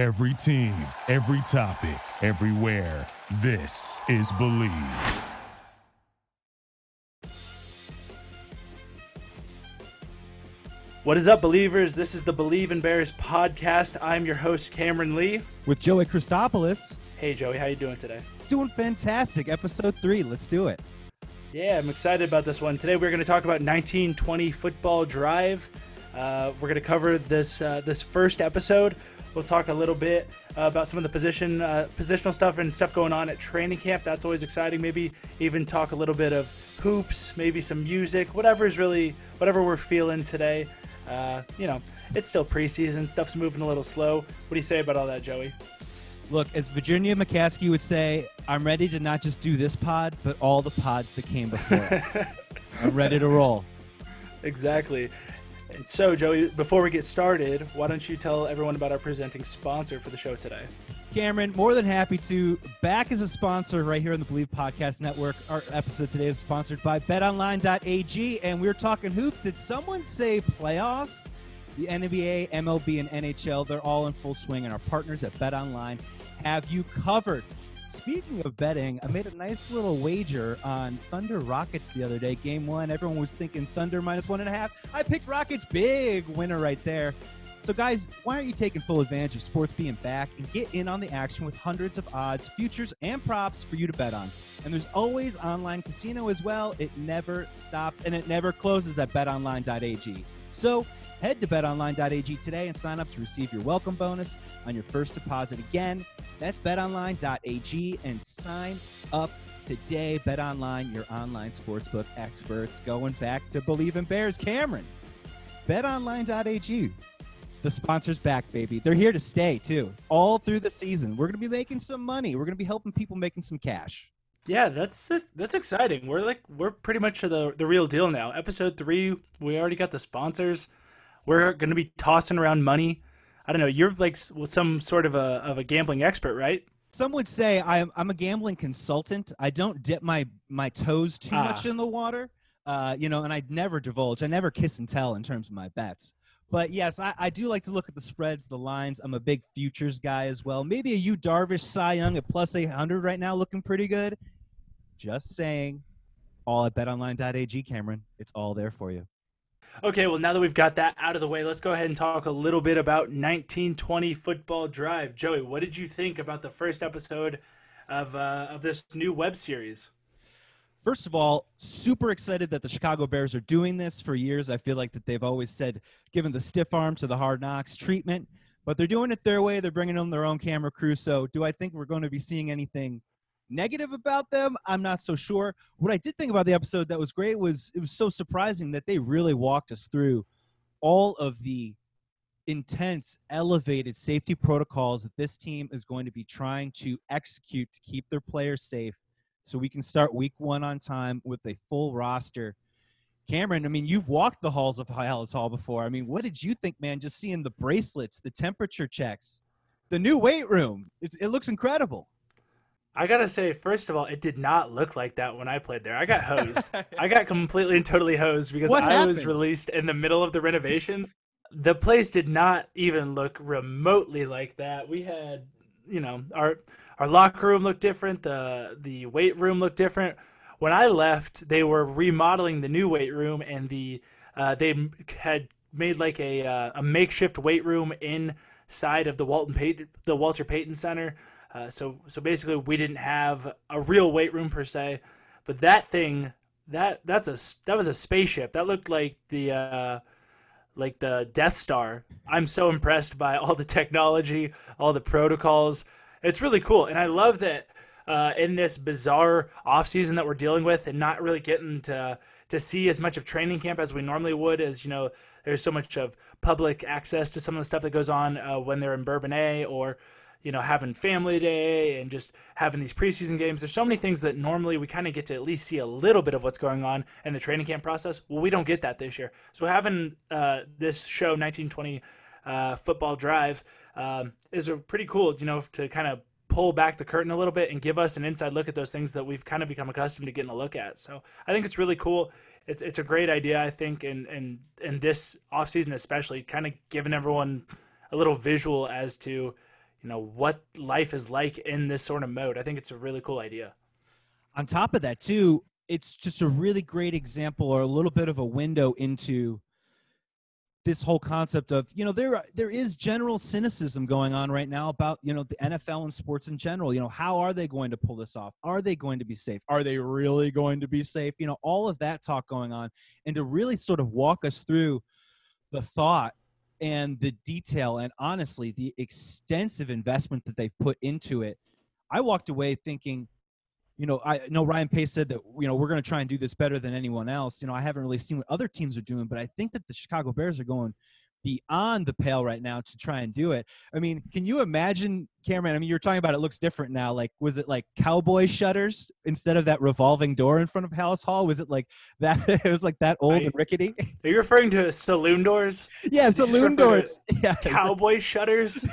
Every team, every topic, everywhere. This is Believe. What is up, believers? This is the Believe in Bears podcast. I'm your host, Cameron Lee. with Joey Christopoulos. Hey, Joey, how you doing today? Doing fantastic. Episode three. Let's do it. Yeah, I'm excited about this one. Today, we're going to talk about 1920 football drive. Uh, we're going to cover this uh, this first episode. We'll talk a little bit uh, about some of the position uh, positional stuff and stuff going on at training camp. That's always exciting. Maybe even talk a little bit of hoops, maybe some music, whatever is really whatever we're feeling today. Uh, you know, it's still preseason. Stuff's moving a little slow. What do you say about all that, Joey? Look, as Virginia McCaskey would say, I'm ready to not just do this pod, but all the pods that came before us. I'm ready to roll. Exactly. So, Joey, before we get started, why don't you tell everyone about our presenting sponsor for the show today? Cameron, more than happy to back as a sponsor right here on the Believe Podcast Network. Our episode today is sponsored by betonline.ag, and we're talking hoops. Did someone say playoffs? The NBA, MLB, and NHL, they're all in full swing, and our partners at BetOnline have you covered. Speaking of betting, I made a nice little wager on Thunder Rockets the other day. Game one, everyone was thinking Thunder minus one and a half. I picked Rockets, big winner right there. So, guys, why aren't you taking full advantage of sports being back and get in on the action with hundreds of odds, futures, and props for you to bet on? And there's always online casino as well. It never stops and it never closes at betonline.ag. So, head to betonline.ag today and sign up to receive your welcome bonus on your first deposit. Again, that's betonline.ag and sign up today. BetOnline, your online sportsbook experts. Going back to Believe in Bears, Cameron. BetOnline.ag. The sponsor's back, baby. They're here to stay too, all through the season. We're going to be making some money. We're going to be helping people making some cash. Yeah, that's that's exciting. We're like we're pretty much the the real deal now. Episode three, we already got the sponsors. We're going to be tossing around money. I don't know. You're like some sort of a of a gambling expert, right? Some would say I'm I'm a gambling consultant. I don't dip my my toes too Ah. much in the water, uh, you know, and I never divulge. I never kiss and tell in terms of my bets. But yes, I, I do like to look at the spreads, the lines. I'm a big futures guy as well. Maybe a Yu Darvish Cy Young at plus 800 right now, looking pretty good. Just saying. All at betonline.ag, Cameron. It's all there for you. Okay, well now that we've got that out of the way, let's go ahead and talk a little bit about 1920 football drive. Joey, what did you think about the first episode of uh, of this new web series? First of all, super excited that the Chicago Bears are doing this. For years, I feel like that they've always said, given the stiff arm to the hard knocks treatment, but they're doing it their way. They're bringing on their own camera crew. So, do I think we're going to be seeing anything negative about them? I'm not so sure. What I did think about the episode that was great was it was so surprising that they really walked us through all of the intense, elevated safety protocols that this team is going to be trying to execute to keep their players safe so we can start week one on time with a full roster. Cameron, I mean, you've walked the halls of Halas Hall before. I mean, what did you think, man? Just seeing the bracelets, the temperature checks, the new weight room. It, it looks incredible. I gotta say, first of all, it did not look like that when I played there. I got hosed. I got completely and totally hosed because What I was released in the middle of the renovations. The place did not even look remotely like that. We had, you know, our our locker room looked different. The the weight room looked different. When I left, they were remodeling the new weight room, and the uh, they had made like a uh, a makeshift weight room inside of the Walton Payton the Walter Payton Center. Uh, so so basically, we didn't have a real weight room per se, but that thing that that's a that was a spaceship. That looked like the uh, like the Death Star. I'm so impressed by all the technology, all the protocols. It's really cool, and I love that uh, in this bizarre off season that we're dealing with, and not really getting to to see as much of training camp as we normally would. As you know, there's so much of public access to some of the stuff that goes on uh, when they're in Bourbonnais or you know, having family day and just having these preseason games. There's so many things that normally we kind of get to at least see a little bit of what's going on in the training camp process. Well, we don't get that this year. So having uh, this show, 1920 uh, Football Drive, um, is a pretty cool, you know, to kind of pull back the curtain a little bit and give us an inside look at those things that we've kind of become accustomed to getting a look at. So I think it's really cool. It's it's a great idea, I think, and and and this offseason especially, kind of giving everyone a little visual as to you know what life is like in this sort of mode. I think it's a really cool idea. On top of that, too, it's just a really great example or a little bit of a window into this whole concept of you know there there is general cynicism going on right now about you know the NFL and sports in general. You know how are they going to pull this off? Are they going to be safe? Are they really going to be safe? You know all of that talk going on. And to really sort of walk us through the thought and the detail and honestly the extensive investment that they've put into it i walked away thinking you know, I know Ryan Pace said that, you know, we're going to try and do this better than anyone else. You know, I haven't really seen what other teams are doing, but I think that the Chicago Bears are going beyond the pale right now to try and do it. I mean, can you imagine, Cameron? I mean, you're talking about it looks different now. Like, was it like cowboy shutters instead of that revolving door in front of Halas Hall? Was it like that? it was like that old and rickety. Are you referring to saloon doors? Yeah, saloon doors. Yeah, cowboy shutters.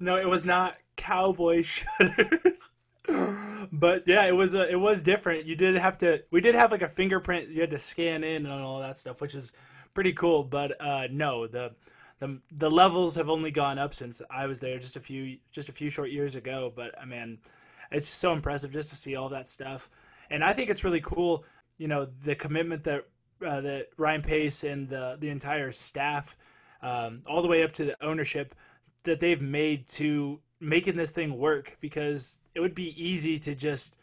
no, it was not cowboy shutters but yeah, it was uh, it was different. You did have to. We did have like a fingerprint. You had to scan in and all that stuff, which is pretty cool. But uh, no, the the the levels have only gone up since I was there just a few just a few short years ago. But I mean, it's so impressive just to see all that stuff, and I think it's really cool. You know, the commitment that uh, that Ryan Pace and the the entire staff, um, all the way up to the ownership, that they've made to making this thing work because it would be easy to just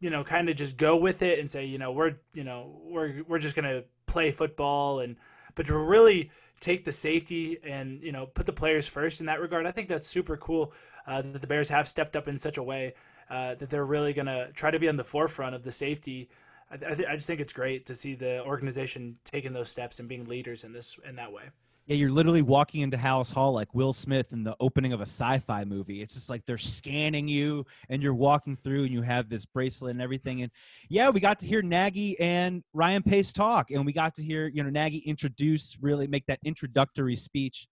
you know kind of just go with it and say you know we're you know we're we're just going to play football and but to really take the safety and you know put the players first in that regard i think that's super cool uh, that the bears have stepped up in such a way uh, that they're really to try to be on the forefront of the safety. I, I, th- I just think it's great to see the organization taking those steps and being leaders in this in that way yeah, you're literally walking into Halas Hall like Will Smith in the opening of a sci-fi movie. It's just like they're scanning you, and you're walking through, and you have this bracelet and everything. And yeah, we got to hear Nagy and Ryan Pace talk, and we got to hear you know Nagy introduce, really make that introductory speech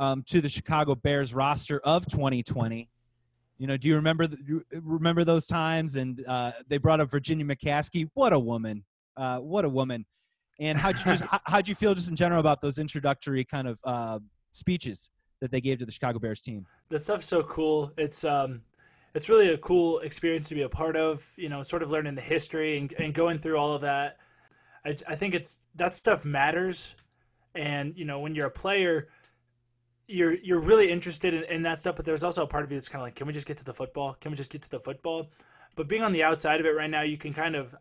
um, to the Chicago Bears roster of 2020. You know, do you remember the, remember those times? And uh, they brought up Virginia McCaskey. What a woman! Uh, what a woman! And how'd you just how'd you feel just in general about those introductory kind of uh, speeches that they gave to the Chicago Bears team? That stuff's so cool. It's um, it's really a cool experience to be a part of. You know, sort of learning the history and, and going through all of that. I I think it's that stuff matters, and you know when you're a player, you're you're really interested in, in that stuff. But there's also a part of you that's kind of like, can we just get to the football? Can we just get to the football? But being on the outside of it right now, you can kind of,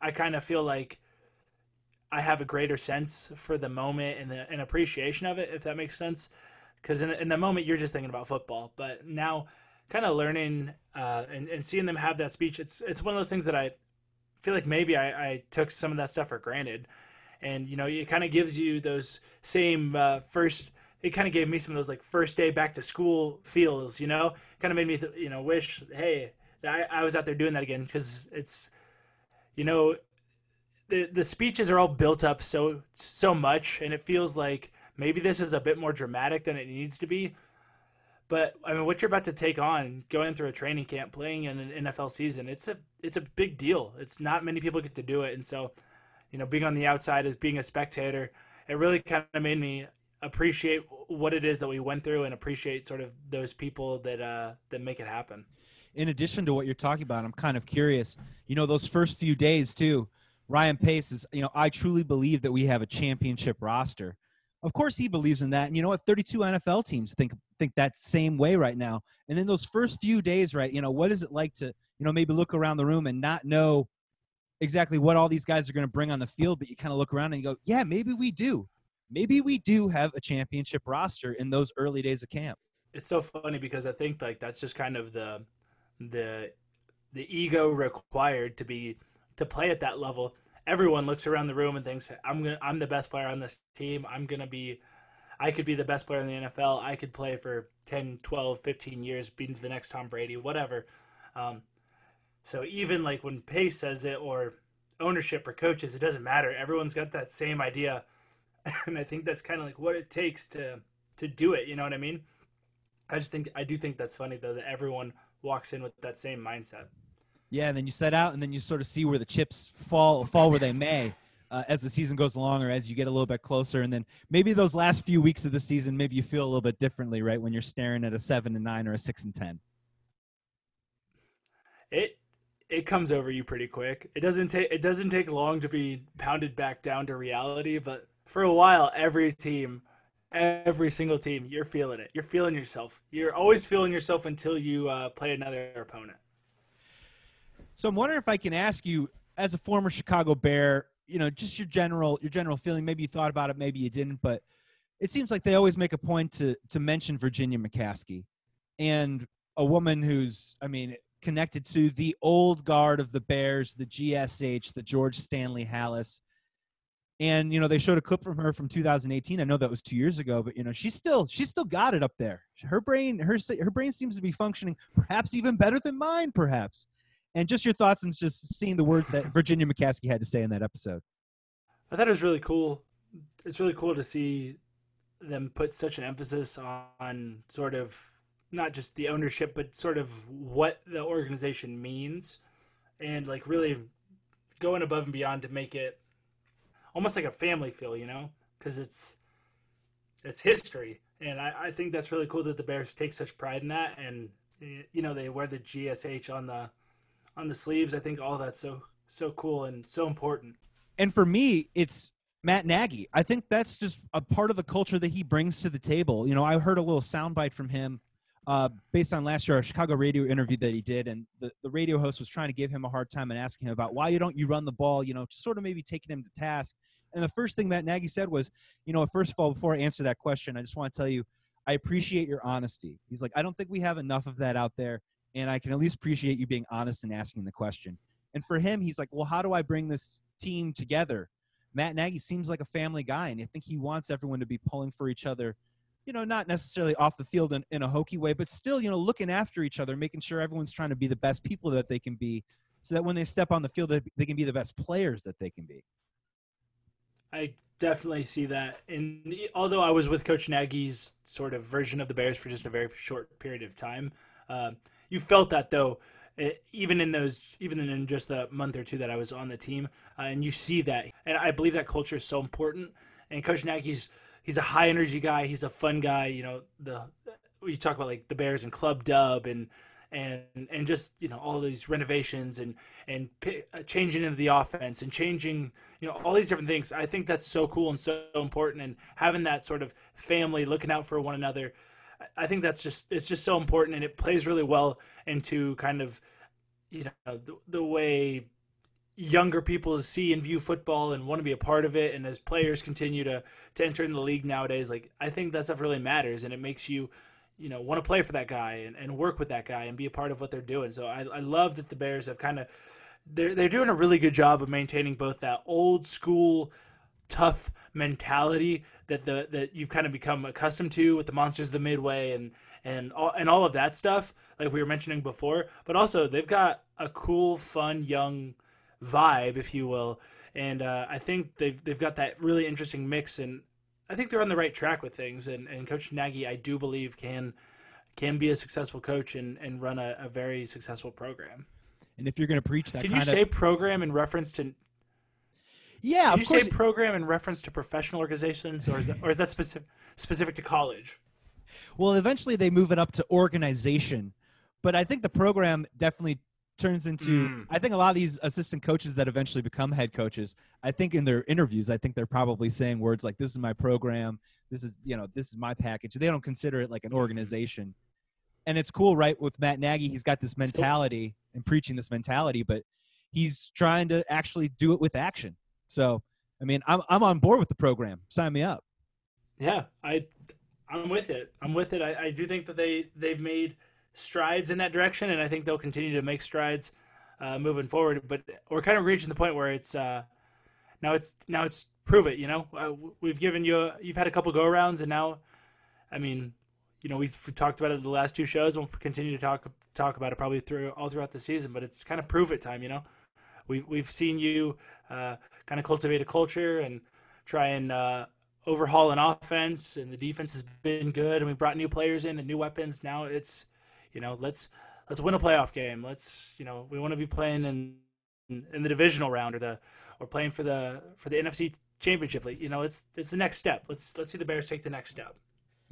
I kind of feel like I have a greater sense for the moment and the, an appreciation of it, if that makes sense. Because in, in the moment, you're just thinking about football. But now, kind of learning uh, and, and seeing them have that speech, it's it's one of those things that I feel like maybe I, I took some of that stuff for granted. And, you know, it kind of gives you those same uh, first it kind of gave me some of those like first day back to school feels, you know, kind of made me, th- you know, wish, hey, I, I was out there doing that again because it's, you know, the the speeches are all built up so so much, and it feels like maybe this is a bit more dramatic than it needs to be. But I mean, what you're about to take on, going through a training camp, playing in an NFL season, it's a it's a big deal. It's not many people get to do it, and so, you know, being on the outside as being a spectator, it really kind of made me appreciate what it is that we went through and appreciate sort of those people that uh, that make it happen. In addition to what you're talking about, I'm kind of curious. You know, those first few days too. Ryan Pace is, you know, I truly believe that we have a championship roster. Of course, he believes in that. And you know what? 32 NFL teams think think that same way right now. And then those first few days, right? You know, what is it like to, you know, maybe look around the room and not know exactly what all these guys are going to bring on the field, but you kind of look around and you go, yeah, maybe we do. Maybe we do have a championship roster in those early days of camp. It's so funny because I think like that's just kind of the the the ego required to be to play at that level everyone looks around the room and thinks I'm gonna I'm the best player on this team. I'm gonna be I could be the best player in the NFL. I could play for 10, 12, 15 years, be the next Tom Brady, whatever. Um, so even like when Pace says it or ownership or coaches, it doesn't matter. Everyone's got that same idea. And I think that's kind of like what it takes to to do it, you know what I mean? I just think I do think that's funny though that everyone walks in with that same mindset. Yeah, and then you set out, and then you sort of see where the chips fall fall where they may. uh, as the season goes along or as you get a little bit closer. And then maybe those last few weeks of the season, maybe you feel a little bit differently, right? When you're staring at a seven and nine or a six and 10. It, it comes over you pretty quick. It doesn't take it doesn't take long to be pounded back down to reality, but for a while every team every single team you're feeling it. You're feeling yourself. You're always feeling yourself until you uh, play another opponent. So I'm wondering if I can ask you as a former Chicago Bear, you know, just your general your general feeling. Maybe you thought about it, maybe you didn't, but it seems like they always make a point to to mention Virginia McCaskey and a woman who's, I mean, connected to the old guard of the Bears, the GSH, the George Stanley Halas. And you know they showed a clip from her from 2018. I know that was two years ago, but you know she's still she's still got it up there. Her brain her her brain seems to be functioning perhaps even better than mine, perhaps. And just your thoughts and just seeing the words that Virginia McCaskey had to say in that episode. I thought it was really cool. It's really cool to see them put such an emphasis on sort of not just the ownership, but sort of what the organization means, and like really going above and beyond to make it almost like a family feel, you know, because it's it's history, and I, I think that's really cool that the Bears take such pride in that, and you know they wear the GSH on the on the sleeves. I think all that's so so cool and so important. And for me, it's Matt Nagy. I think that's just a part of the culture that he brings to the table. You know, I heard a little soundbite from him uh, based on last year, a Chicago radio interview that he did, and the, the radio host was trying to give him a hard time and asking him about why you don't you run the ball, you know, sort of maybe taking him to task. And the first thing Matt Nagy said was, you know, first of all, before I answer that question, I just want to tell you, I appreciate your honesty. He's like, I don't think we have enough of that out there, and I can at least appreciate you being honest and asking the question. And for him, he's like, well, how do I bring this team together? Matt Nagy seems like a family guy, and I think he wants everyone to be pulling for each other you know, not necessarily off the field in, in a hokey way, but still, you know, looking after each other, making sure everyone's trying to be the best people that they can be so that when they step on the field, they, can be the best players that they can be. I definitely see that. And although I was with Coach Nagy's sort of version of the Bears for just a very short period of time, uh, you felt that though, it, even in those, even in just the month or two that I was on the team, uh, and you see that. And I believe that culture is so important. And Coach Nagy's he's a high energy guy. He's a fun guy. You know, the you talk about like the Bears and Club Dub and and and just you know all these renovations and and p- uh, changing of the offense and changing you know all these different things. I think that's so cool and so important. And having that sort of family looking out for one another, I think that's just it's just so important and it plays really well into kind of you know the, the way younger people see and view football and want to be a part of it and as players continue to to enter in the league nowadays like i think that stuff really matters and it makes you you know want to play for that guy and, and work with that guy and be a part of what they're doing. So i, I love that the bears have kind of they're, they're doing a really good job of maintaining both that old school tough mentality that the that you've kind of become accustomed to with the monsters of the midway and and all and all of that stuff like we were mentioning before but also they've got a cool fun young vibe, if you will. And uh, I think they've they've got that really interesting mix, and I think they're on the right track with things. And, and Coach Nagy, I do believe, can can be a successful coach and, and run a, a very successful program. And if you're going to preach that, can you say of... program in reference to? Yeah, can you course. say program in reference to professional organizations, or is that or is that specific specific to college? Well, eventually they move it up to organization, but I think the program definitely turns into mm. I think a lot of these assistant coaches that eventually become head coaches, I think in their interviews, I think they're probably saying words like this is my program, this is, you know, this is my package. They don't consider it like an organization. And it's cool, right? With Matt Nagy, he's got this mentality and preaching this mentality, but he's trying to actually do it with action. So, I mean, I'm I'm on board with the program. Sign me up. Yeah, I I'm with it. I'm with it. I, I do think that they they've made – strides in that direction, and I think they'll continue to make strides uh, moving forward. But we're kind of reaching the point where it's uh, now it's now it's prove it. You know, uh, we've given you a, you've had a couple go rounds, and now, I mean, you know, we've talked about it the last two shows. We'll continue to talk talk about it probably through all throughout the season. But it's kind of prove it time. You know, we've we've seen you uh, kind of cultivate a culture and try and uh, overhaul an offense, and the defense has been good, and we brought new players in and new weapons. Now it's you know, let's let's win a playoff game. Let's you know we want to be playing in in the divisional round or the or playing for the for the NFC Championship. You know, it's it's the next step. Let's let's see the Bears take the next step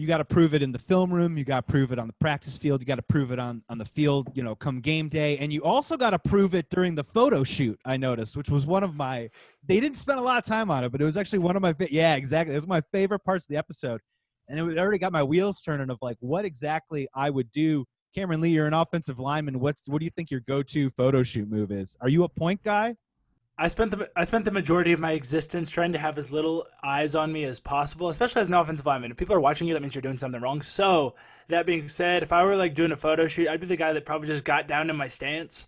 you got to prove it in the film room you got to prove it on the practice field you got to prove it on on the field you know come game day. And you also got to prove it during the photo shoot i noticed which was one of my they didn't spend a lot of time on it but it was actually one of my yeah exactly it was my favorite parts of the episode. And it already got my wheels turning of like what exactly i would do. Cameron lee you're an offensive lineman what's what do you think your go-to photo shoot move is? Are you a point guy I spent the I spent the majority of my existence trying to have as little eyes on me as possible, especially as an offensive lineman. If people are watching you, that means you're doing something wrong. So that being said, if I were like doing a photo shoot, I'd be the guy that probably just got down in my stance.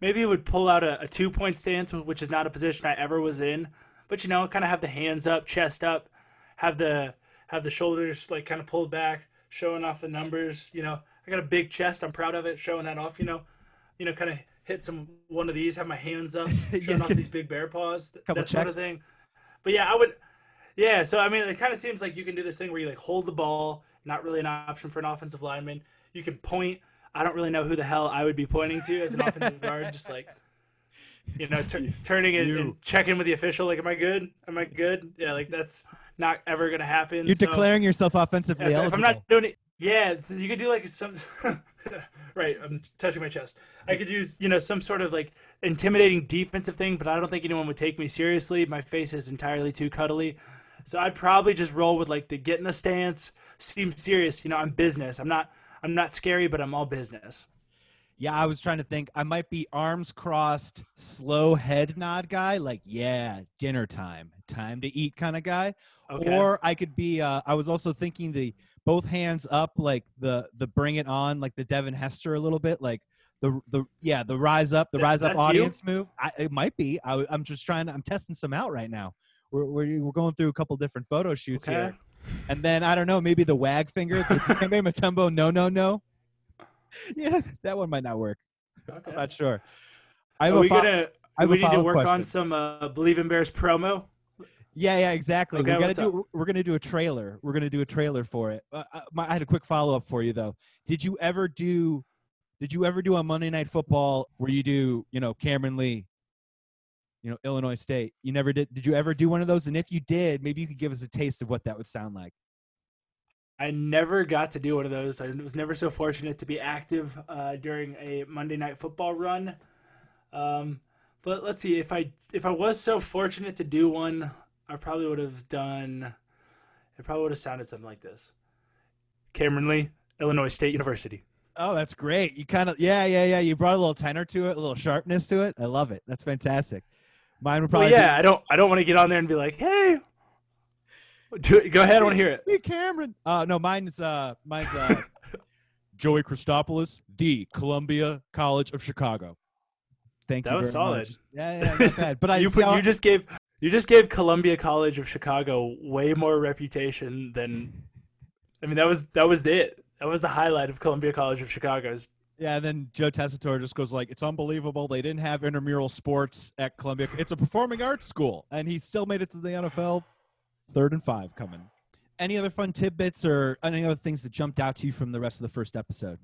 Maybe would pull out a, a two point stance, which is not a position I ever was in. But you know, kind of have the hands up, chest up, have the have the shoulders like kind of pulled back, showing off the numbers. You know, I got a big chest. I'm proud of it, showing that off. You know, you know, kind of hit some one of these, have my hands up, showing off these big bear paws, Couple that checks. sort of thing. But yeah, I would. Yeah, so I mean, it kind of seems like you can do this thing where you like hold the ball, not really an option for an offensive lineman. You can point. I don't really know who the hell I would be pointing to as an offensive guard, just like you know, t- turning and, and, checking with the official, like, am I good? Am I good? Yeah, like that's not ever gonna happen. You're so, declaring yourself offensively if, eligible. If I'm not doing it, yeah, you could do like some. right, I'm touching my chest. I could use, you know, some sort of like intimidating defensive thing, but I don't think anyone would take me seriously. My face is entirely too cuddly. So I'd probably just roll with like the get in the stance, seem serious. You know, I'm business. I'm not. I'm not scary, but I'm all business. Yeah, I was trying to think. I might be arms crossed, slow head nod guy, like yeah, dinner time, time to eat kind of guy. Okay. Or I could be. Uh, I was also thinking the both hands up, like the the bring it on, like the Devin Hester a little bit, like the the yeah the rise up, the rise up audience you? move. I, it might be. I, am just trying. To, I'm testing some out right now. We're, we're we're going through a couple different photo shoots okay. here, and then I don't know, maybe the wag finger, the Mutombo, no no no. Yeah, that one might not work. Okay. I'm not sure. I have Are we fo- gonna? I we need to work question. on some uh, Believe in Bears promo. Yeah, yeah, exactly. Okay, we're gonna do. Up? We're gonna do a trailer. We're gonna do a trailer for it. Uh, uh my, I had a quick follow up for you though. Did you ever do? Did you ever do on Monday Night Football where you do, you know, Cameron Lee, you know, Illinois State? You never did. Did you ever do one of those? And if you did, maybe you could give us a taste of what that would sound like. I never got to do one of those. I was never so fortunate to be active uh, during a Monday Night Football run. Um, but let's see if I if I was so fortunate to do one, I probably would have done. It probably would have sounded something like this: Cameron Lee, Illinois State University. Oh, that's great. You kind of yeah, yeah, yeah. You brought a little tenor to it, a little sharpness to it. I love it. That's fantastic. Mine would probably. Well, yeah, be- I don't. I don't want to get on there and be like, "Hey, do, it. go ahead. I want to hear it." Me, Cameron. Uh, no, mine's uh, mine's uh, Joey Christopoulos, D, Columbia College of Chicago. Thank that you. That was solid. Much. Yeah, yeah, not bad. But I you, put, you just gave you just gave Columbia College of Chicago way more reputation than. I mean, that was that was it. That was the highlight of Columbia College of Chicago's. Yeah, and then Joe Tessitore just goes like, "It's unbelievable. They didn't have intramural sports at Columbia. It's a performing arts school, and he still made it to the NFL. Third and five coming. Any other fun tidbits or any other things that jumped out to you from the rest of the first episode?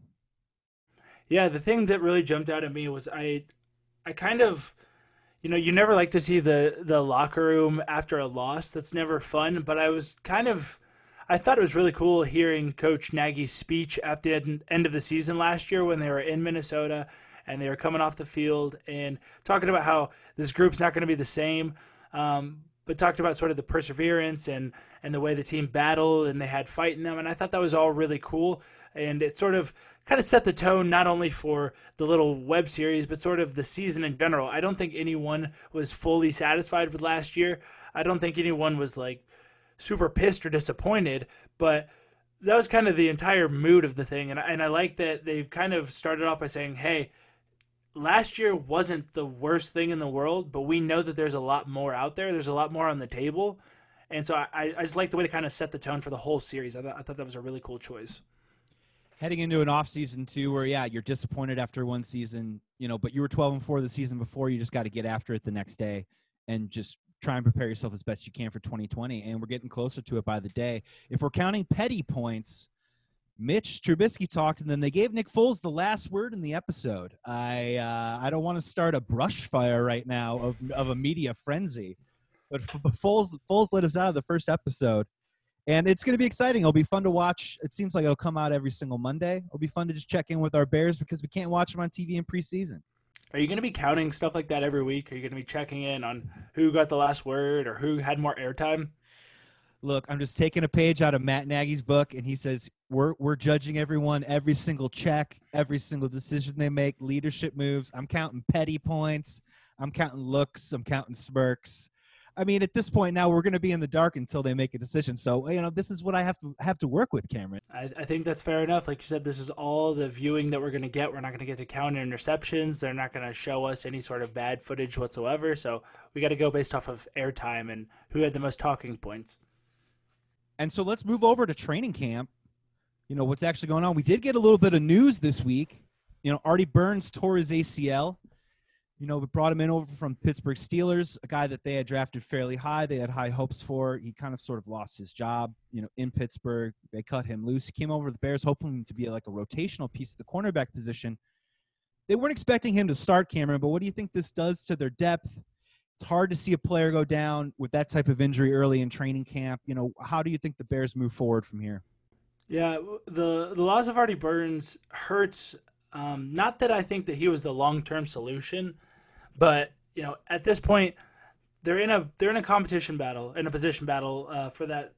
Yeah, the thing that really jumped out at me was I, I kind of you know, you never like to see the the locker room after a loss. That's never fun. But I was kind of, I thought it was really cool hearing Coach Nagy's speech at the end of the season last year when they were in Minnesota and they were coming off the field and talking about how this group's not going to be the same. Um, but talked about sort of the perseverance and and the way the team battled and they had fight in them. And I thought that was all really cool. And it sort of kind of set the tone not only for the little web series but sort of the season in general. I don't think anyone was fully satisfied with last year. I don't think anyone was like super pissed or disappointed, but that was kind of the entire mood of the thing and and I like that they've kind of started off by saying, "Hey, last year wasn't the worst thing in the world, but we know that there's a lot more out there. There's a lot more on the table." And so I, I just like the way to kind of set the tone for the whole series. I, th- I thought that was a really cool choice heading into an off season too where yeah you're disappointed after one season you know but you were 12 and 4 the season before you just got to get after it the next day and just try and prepare yourself as best you can for 2020 and we're getting closer to it by the day if we're counting petty points Mitch Trubisky talked, and then they gave Nick Foles the last word in the episode. I uh, I don't want to start a brush fire right now of of a media frenzy, but Foles Foles let us out of the first episode, and it's going to be exciting. It'll be fun to watch. It seems like it'll come out every single Monday. It'll be fun to just check in with our Bears because we can't watch them on TV in preseason. Are you going to be counting stuff like that every week? Are you going to be checking in on who got the last word or who had more airtime? Look, I'm just taking a page out of Matt Nagy's book, and he says we're we're judging everyone every single check, every single decision they make, leadership moves. I'm counting petty points. I'm counting looks. I'm counting smirks. I mean, at this point now, we're going to be in the dark until they make a decision. So, you know, this is what I have to have to work with, Cameron. I, I think that's fair enough. Like you said, this is all the viewing that we're going to get. We're not going to get to count interceptions. They're not going to show us any sort of bad footage whatsoever. So we got to go based off of airtime and who had the most talking points. And so let's move over to training camp. You know, what's actually going on. We did get a little bit of news this week. You know, Artie Burns tore his ACL. You know, we brought him in over from Pittsburgh Steelers, a guy that they had drafted fairly high. They had high hopes for. He kind of sort of lost his job, you know, in Pittsburgh. They cut him loose. He came over to the Bears hoping to be like a rotational piece of the cornerback position. They weren't expecting him to start, Cameron, but what do you think this does to their depth? It's hard to see a player go down with that type of injury early in training camp. You know, how do you think the Bears move forward from here? Yeah, the the loss of Artie Burns hurts. Um, not that I think that he was the long term solution, but you know, at this point, they're in a they're in a competition battle, in a position battle uh, for that,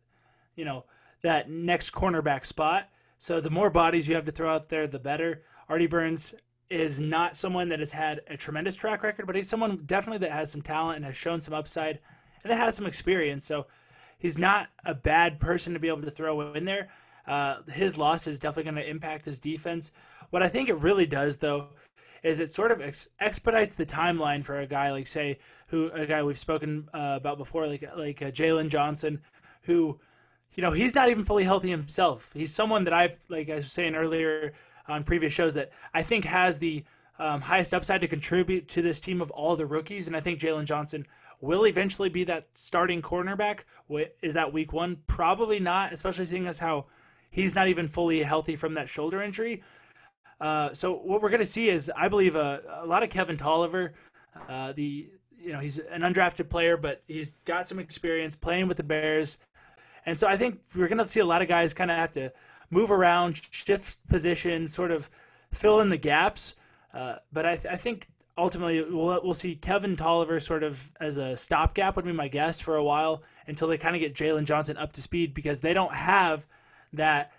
you know, that next cornerback spot. So the more bodies you have to throw out there, the better. Artie Burns is not someone that has had a tremendous track record, but he's someone definitely that has some talent and has shown some upside and that has some experience. So he's not a bad person to be able to throw in there. Uh, his loss is definitely going to impact his defense. What I think it really does, though, is it sort of ex- expedites the timeline for a guy like, say, who a guy we've spoken uh, about before, like like uh, Jaylon Johnson, who, you know, he's not even fully healthy himself. He's someone that I've, like I was saying earlier, on previous shows that I think has the um, highest upside to contribute to this team of all the rookies, and I think Jaylon Johnson will eventually be that starting cornerback. Is that week one? Probably not, especially seeing as how he's not even fully healthy from that shoulder injury. Uh, so what we're going to see is, I believe, a, a lot of Kevin Tolliver. Uh, the you know he's an undrafted player, but he's got some experience playing with the Bears, and so I think we're going to see a lot of guys kind of have to move around, shift positions, sort of fill in the gaps. Uh, but I, th- I, think ultimately we'll, we'll see Kevin Tolliver sort of as a stopgap would be my guess for a while until they kind of get Jaylon Johnson up to speed because they don't have that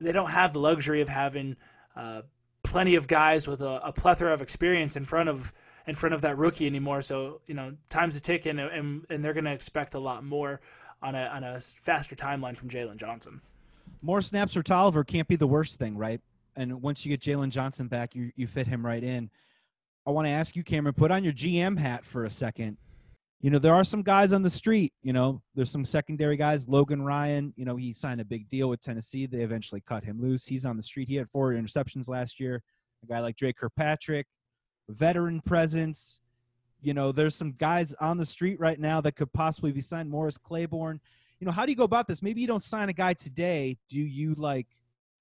they don't have the luxury of having uh, plenty of guys with a, a, plethora of experience in front of in front of that rookie anymore. So you know time's a ticking and and, and they're going to expect a lot more on a on a faster timeline from Jaylon Johnson more snaps for Tolliver can't be the worst thing, right? And once you get Jaylon Johnson back, you you fit him right in. I want to ask you, Cameron, put on your GM hat for a second. You know, there are some guys on the street. You know, there's some secondary guys. Logan Ryan, you know, he signed a big deal with Tennessee. They eventually cut him loose. He's on the street. He had four interceptions last year. A guy like Dre Kirkpatrick, veteran presence. You know, there's some guys on the street right now that could possibly be signed. Morris Claiborne you know, how do you go about this? Maybe you don't sign a guy today. Do you like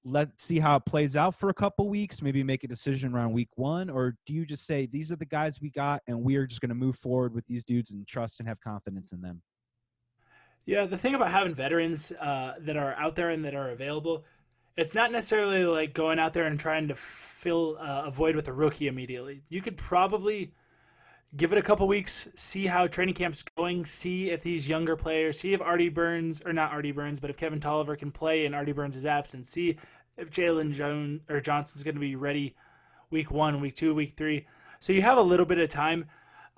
let see how it plays out for a couple weeks, maybe make a decision around week one, or do you just say these are the guys we got and we are just going to move forward with these dudes and trust and have confidence in them? Yeah, the thing about having veterans uh, that are out there and that are available, it's not necessarily like going out there and trying to fill uh, a void with a rookie immediately. You could probably give it a couple weeks, see how training camp's going, see if these younger players, see if Artie Burns or not Artie Burns, but if Kevin Tolliver can play in Artie Burns' absence, see if Jalen Jones or Johnson's going to be ready week one, week two, week three. So you have a little bit of time.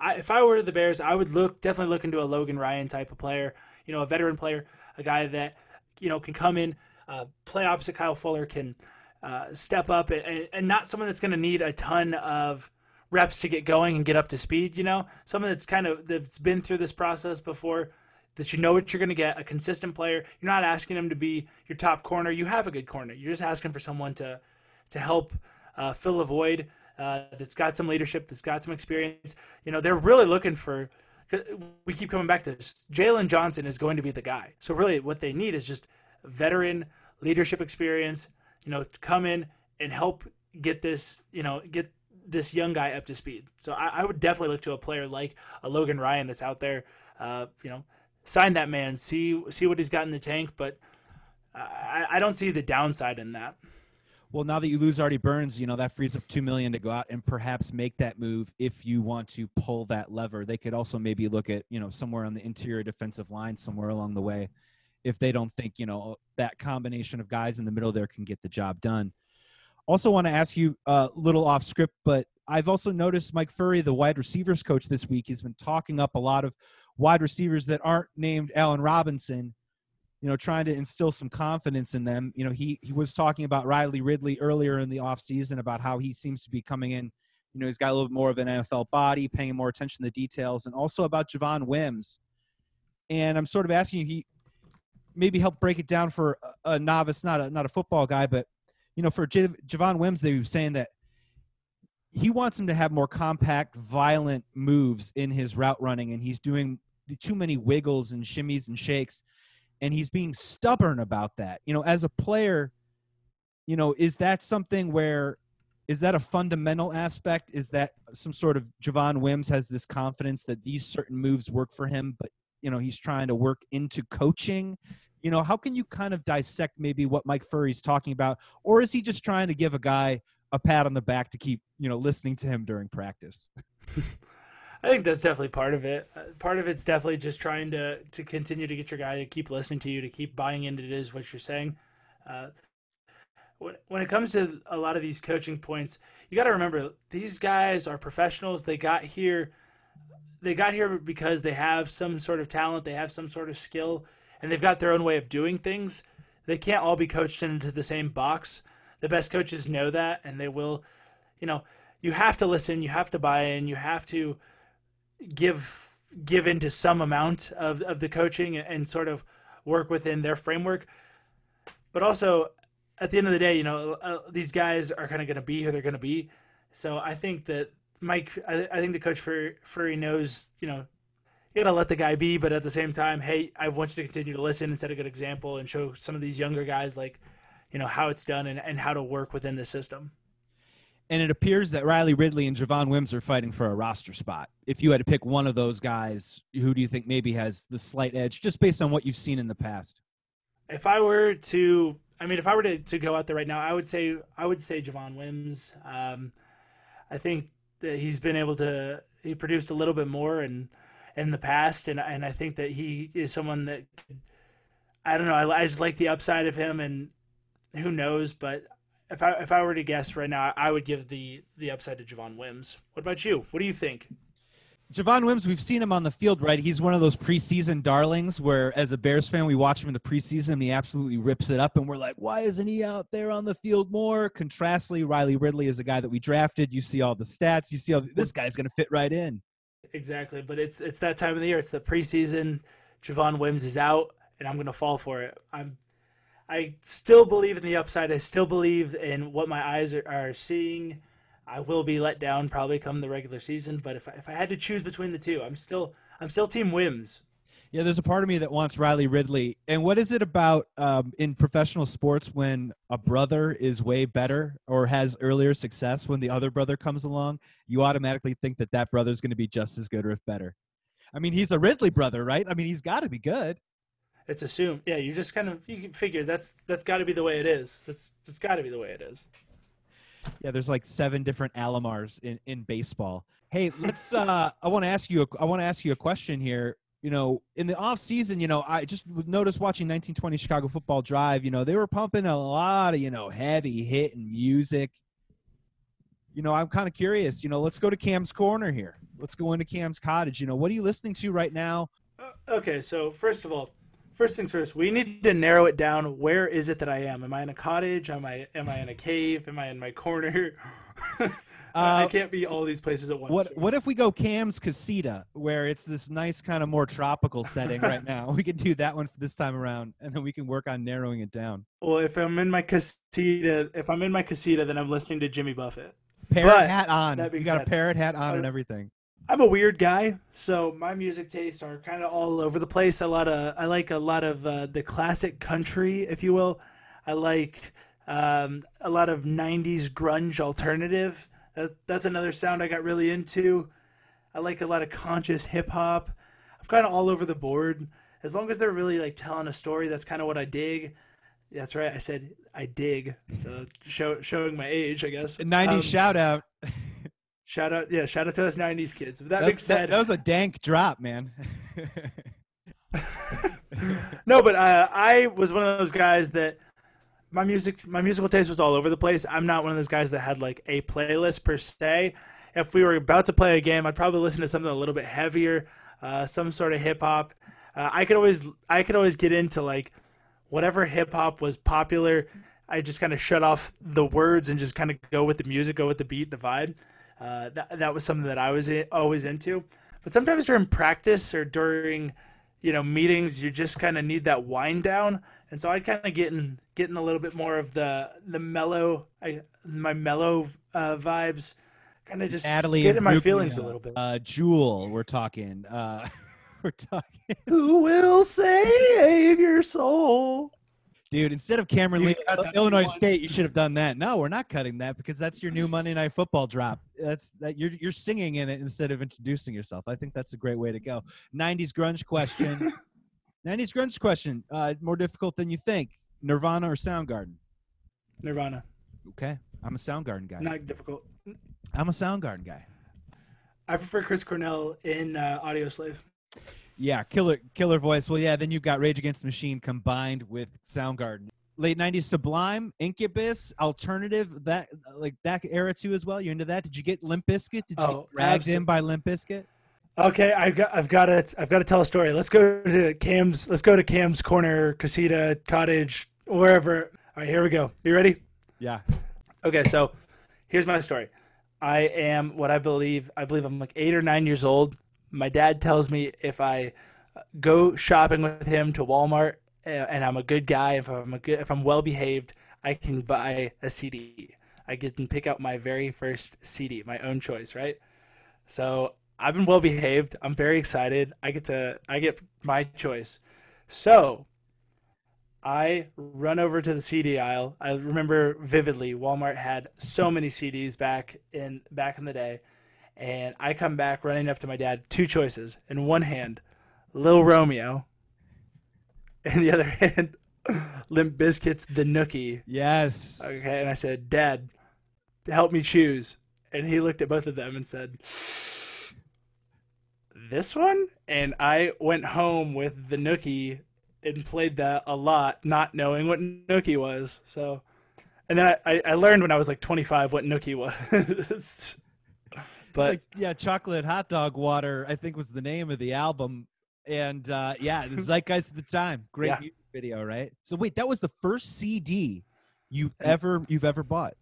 I, if I were the Bears, I would look definitely look into a Logan Ryan type of player. You know, a veteran player, a guy that you know can come in, uh, play opposite Kyle Fuller, can uh, step up, and, and not someone that's going to need a ton of reps to get going and get up to speed. You know, someone that's kind of that's been through this process before, that you know what you're going to get. A consistent player. You're not asking them to be your top corner. You have a good corner. You're just asking for someone to to help uh, fill a void. Uh, that's got some leadership. That's got some experience. You know, they're really looking for. We keep coming back to this. Jaylon Johnson is going to be the guy. So really, what they need is just veteran leadership experience, you know, to come in and help get this, you know, get this young guy up to speed. So I, I would definitely look to a player like a Logan Ryan that's out there. Uh, you know, sign that man, see see what he's got in the tank, but I, I don't see the downside in that. Well, now that you lose Artie Burns, you know that frees up two million to go out and perhaps make that move if you want to pull that lever. They could also maybe look at you know somewhere on the interior defensive line somewhere along the way, if they don't think you know that combination of guys in the middle there can get the job done. Also, want to ask you a uh, little off script, but I've also noticed Mike Furrey, the wide receivers coach this week, has been talking up a lot of wide receivers that aren't named Allen Robinson you know, trying to instill some confidence in them. You know, he he was talking about Riley Ridley earlier in the offseason about how he seems to be coming in. You know, he's got a little bit more of an NFL body, paying more attention to details, and also about Javon Wims. And I'm sort of asking you, he maybe help break it down for a novice, not a not a football guy, but you know, for J- Javon Wims, they were saying that he wants him to have more compact, violent moves in his route running, and he's doing too many wiggles and shimmies and shakes and he's being stubborn about that. You know, as a player, you know, is that something where is that a fundamental aspect? Is that some sort of Javon Wims has this confidence that these certain moves work for him, but you know, he's trying to work into coaching? You know, how can you kind of dissect maybe what Mike Furrey's talking about? Or is he just trying to give a guy a pat on the back to keep, you know, listening to him during practice? I think that's definitely part of it. Uh, part of it's definitely just trying to to continue to get your guy to keep listening to you, to keep buying into it is what you're saying. Uh, when when it comes to a lot of these coaching points, you got to remember these guys are professionals. They got here, they got here because they have some sort of talent, they have some sort of skill, and they've got their own way of doing things. They can't all be coached into the same box. The best coaches know that, and they will. You know, you have to listen. You have to buy in. You have to give give into some amount of, of the coaching and sort of work within their framework. But also, at the end of the day, you know, uh, these guys are kind of going to be who they're going to be. So I think that Mike, I, I think the coach for Furrey knows, you know, you got to let the guy be, but at the same time, hey, I want you to continue to listen and set a good example and show some of these younger guys like, you know, how it's done and, and how to work within the system and it appears that Riley Ridley and Javon Wims are fighting for a roster spot. If you had to pick one of those guys, who do you think maybe has the slight edge, just based on what you've seen in the past? If I were to, I mean, if I were to, to go out there right now, I would say I would say Javon Wims. Um, I think that he's been able to he produced a little bit more and in, the past, and and I think that he is someone that I don't know. I, I just like the upside of him, and who knows, but if I if I were to guess right now, I would give the the upside to Javon Wims. What about you? What do you think? Javon Wims, we've seen him on the field, right? He's one of those preseason darlings where, as a Bears fan, we watch him in the preseason and he absolutely rips it up, and we're like, why isn't he out there on the field more? Contrastly, Riley Ridley is a guy that we drafted. You see all the stats. You see all this guy's going to fit right in. Exactly, but it's it's that time of the year. It's the preseason. Javon Wims is out, and I'm to fall for it. I'm I still believe in the upside. I still believe in what my eyes are, are seeing. I will be let down probably come the regular season, but if I, if I had to choose between the two, I'm still I'm still Team Wims. Yeah, there's a part of me that wants Riley Ridley. And what is it about um, in professional sports when a brother is way better or has earlier success when the other brother comes along? You automatically think that that brother is going to be just as good or if better. I mean, he's a Ridley brother, right? I mean, he's got to be good it's assumed. Yeah, you just kind of you figure that's that's got to be the way it is. That's that's got to be the way it is. Yeah, there's like seven different Alomars in in baseball. Hey, let's. uh I want to ask you. A, I want to ask you a question here. You know, in the off season, you know, I just noticed watching 1920 Chicago Football Drive. You know, they were pumping a lot of you know heavy hitting music. You know, I'm kind of curious. You know, let's go to Cam's corner here. Let's go into Cam's cottage. You know, what are you listening to right now? Uh, okay, so first of all, first things first, we need to narrow it down. Where is it that I am? Am I in a cottage? Am I am I in a cave? Am I in my corner? Uh, I can't be all these places at once. What What if we go Cam's Casita, where it's this nice kind of more tropical setting right now? We can do that one for this time around, and then we can work on narrowing it down. Well, if I'm in my casita, if I'm in my casita, then I'm listening to Jimmy Buffett. Parrot but, hat on. You got said, a parrot hat on and everything. I'm a weird guy, so my music tastes are kind of all over the place. A lot of I like a lot of uh, the classic country, if you will. I like Um, a lot of '90s grunge alternative. That, that's another sound I got really into. I like a lot of conscious hip hop. I'm kind of all over the board. As long as they're really like telling a story, that's kind of what I dig. That's right. I said I dig. So show, showing my age, I guess. A 90s Um, shout out. Shout out, yeah, shout out to us '90s kids. With that That's- being said, that, that was a dank drop, man. no, but uh, I was one of those guys that my music, my musical taste was all over the place. I'm not one of those guys that had like a playlist per se. If we were about to play a game, I'd probably listen to something a little bit heavier, uh, some sort of hip hop. Uh, I could always, I could always get into like whatever hip hop was popular. I just kind of shut off the words and just kind of go with the music, go with the beat, the vibe. Uh, that that was something that I was i- always into. But sometimes during practice or during you know meetings you just kind of need that wind down and so i kind of get in getting a little bit more of the the mellow I, my mellow uh, vibes kind of just Natalie get in my Imbruglia, feelings a little bit Uh, Jewel, we're talking. Uh, we're talking. who will save your soul Dude, instead of Cameron Lee, Illinois one. State, you should have done that. No, we're not cutting that because that's your new Monday Night Football drop. That's that you're you're singing in it instead of introducing yourself. I think that's a great way to go. '90s grunge question. '90s grunge question. Uh, more difficult than you think. Nirvana or Soundgarden? nirvana Okay, I'm a Soundgarden guy. not difficult I'm a Soundgarden guy. i prefer chris cornell in uh, Audioslave Yeah, killer killer voice. Well, yeah, then you've got Rage Against the Machine combined with Soundgarden. Late '90s Sublime, Incubus, alternative that like that era too as well. You're into that? Did you get Limp Bizkit? Did you Oh, get dragged absol- in by Limp Bizkit? Okay i've got i've got to i've got to tell a story let's go to cam's let's go to cam's corner casita cottage wherever all right here we go you ready Yeah. Okay, so here's my story. I am what I believe. I believe I'm like eight or nine years old. My dad tells me if I go shopping with him to Walmart uh, and I'm a good guy, if I'm a good, if I'm well behaved, I can buy a CD. I get to pick out my very first CD, my own choice, right? So I've been well behaved. I'm very excited. I get to I get my choice. So I run over to the CD aisle. I remember vividly Walmart had so many CDs back in back in the day, and I come back running up to my dad. Two choices in one hand, Lil Romeo, in the other hand, Limp Bizkit's The Nookie. Yes. Okay, and I said, Dad, help me choose. And he looked at both of them and said, This one? And I went home with the Nookie and played that a lot, not knowing what Nookie was. So, and then I, I, learned when I was like 25 what Nookie was. It's but like, yeah, chocolate hot dog water. I think was the name of the album, and uh, yeah, the zeitgeist at the time. Great Yeah. music video, right? So wait, that was the first CD you've ever you've ever bought.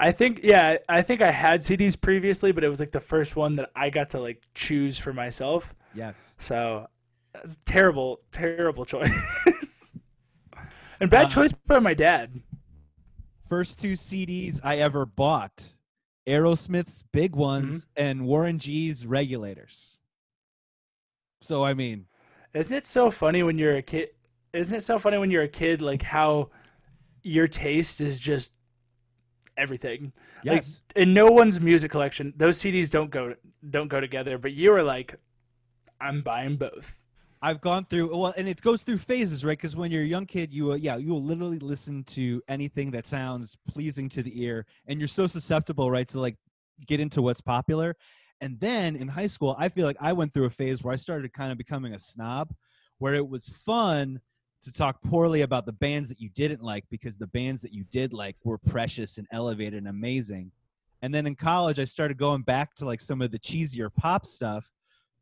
I think, yeah, I think I had CDs previously, but it was like the first one that I got to like choose for myself. Yes. So that's a terrible, terrible choice. and bad Uh, choice by my dad. First two CDs I ever bought: Aerosmith's Big Ones and Warren G's Regulators. So I mean, Isn't it so funny when you're a kid? Isn't it so funny when you're a kid, like how your taste is just everything? yes, Like in no one's music collection, those CDs don't go don't go together. But you were like, I'm buying both. I've gone through well, and it goes through phases, right? Because when you're a young kid, you uh, yeah, you will literally listen to anything that sounds pleasing to the ear, and you're so susceptible, right, to like get into what's popular. And then in high school, I feel like I went through a phase where I started kind of becoming a snob, where it was fun to talk poorly about the bands that you didn't like because the bands that you did like were precious and elevated and amazing. And then in college, I started going back to like some of the cheesier pop stuff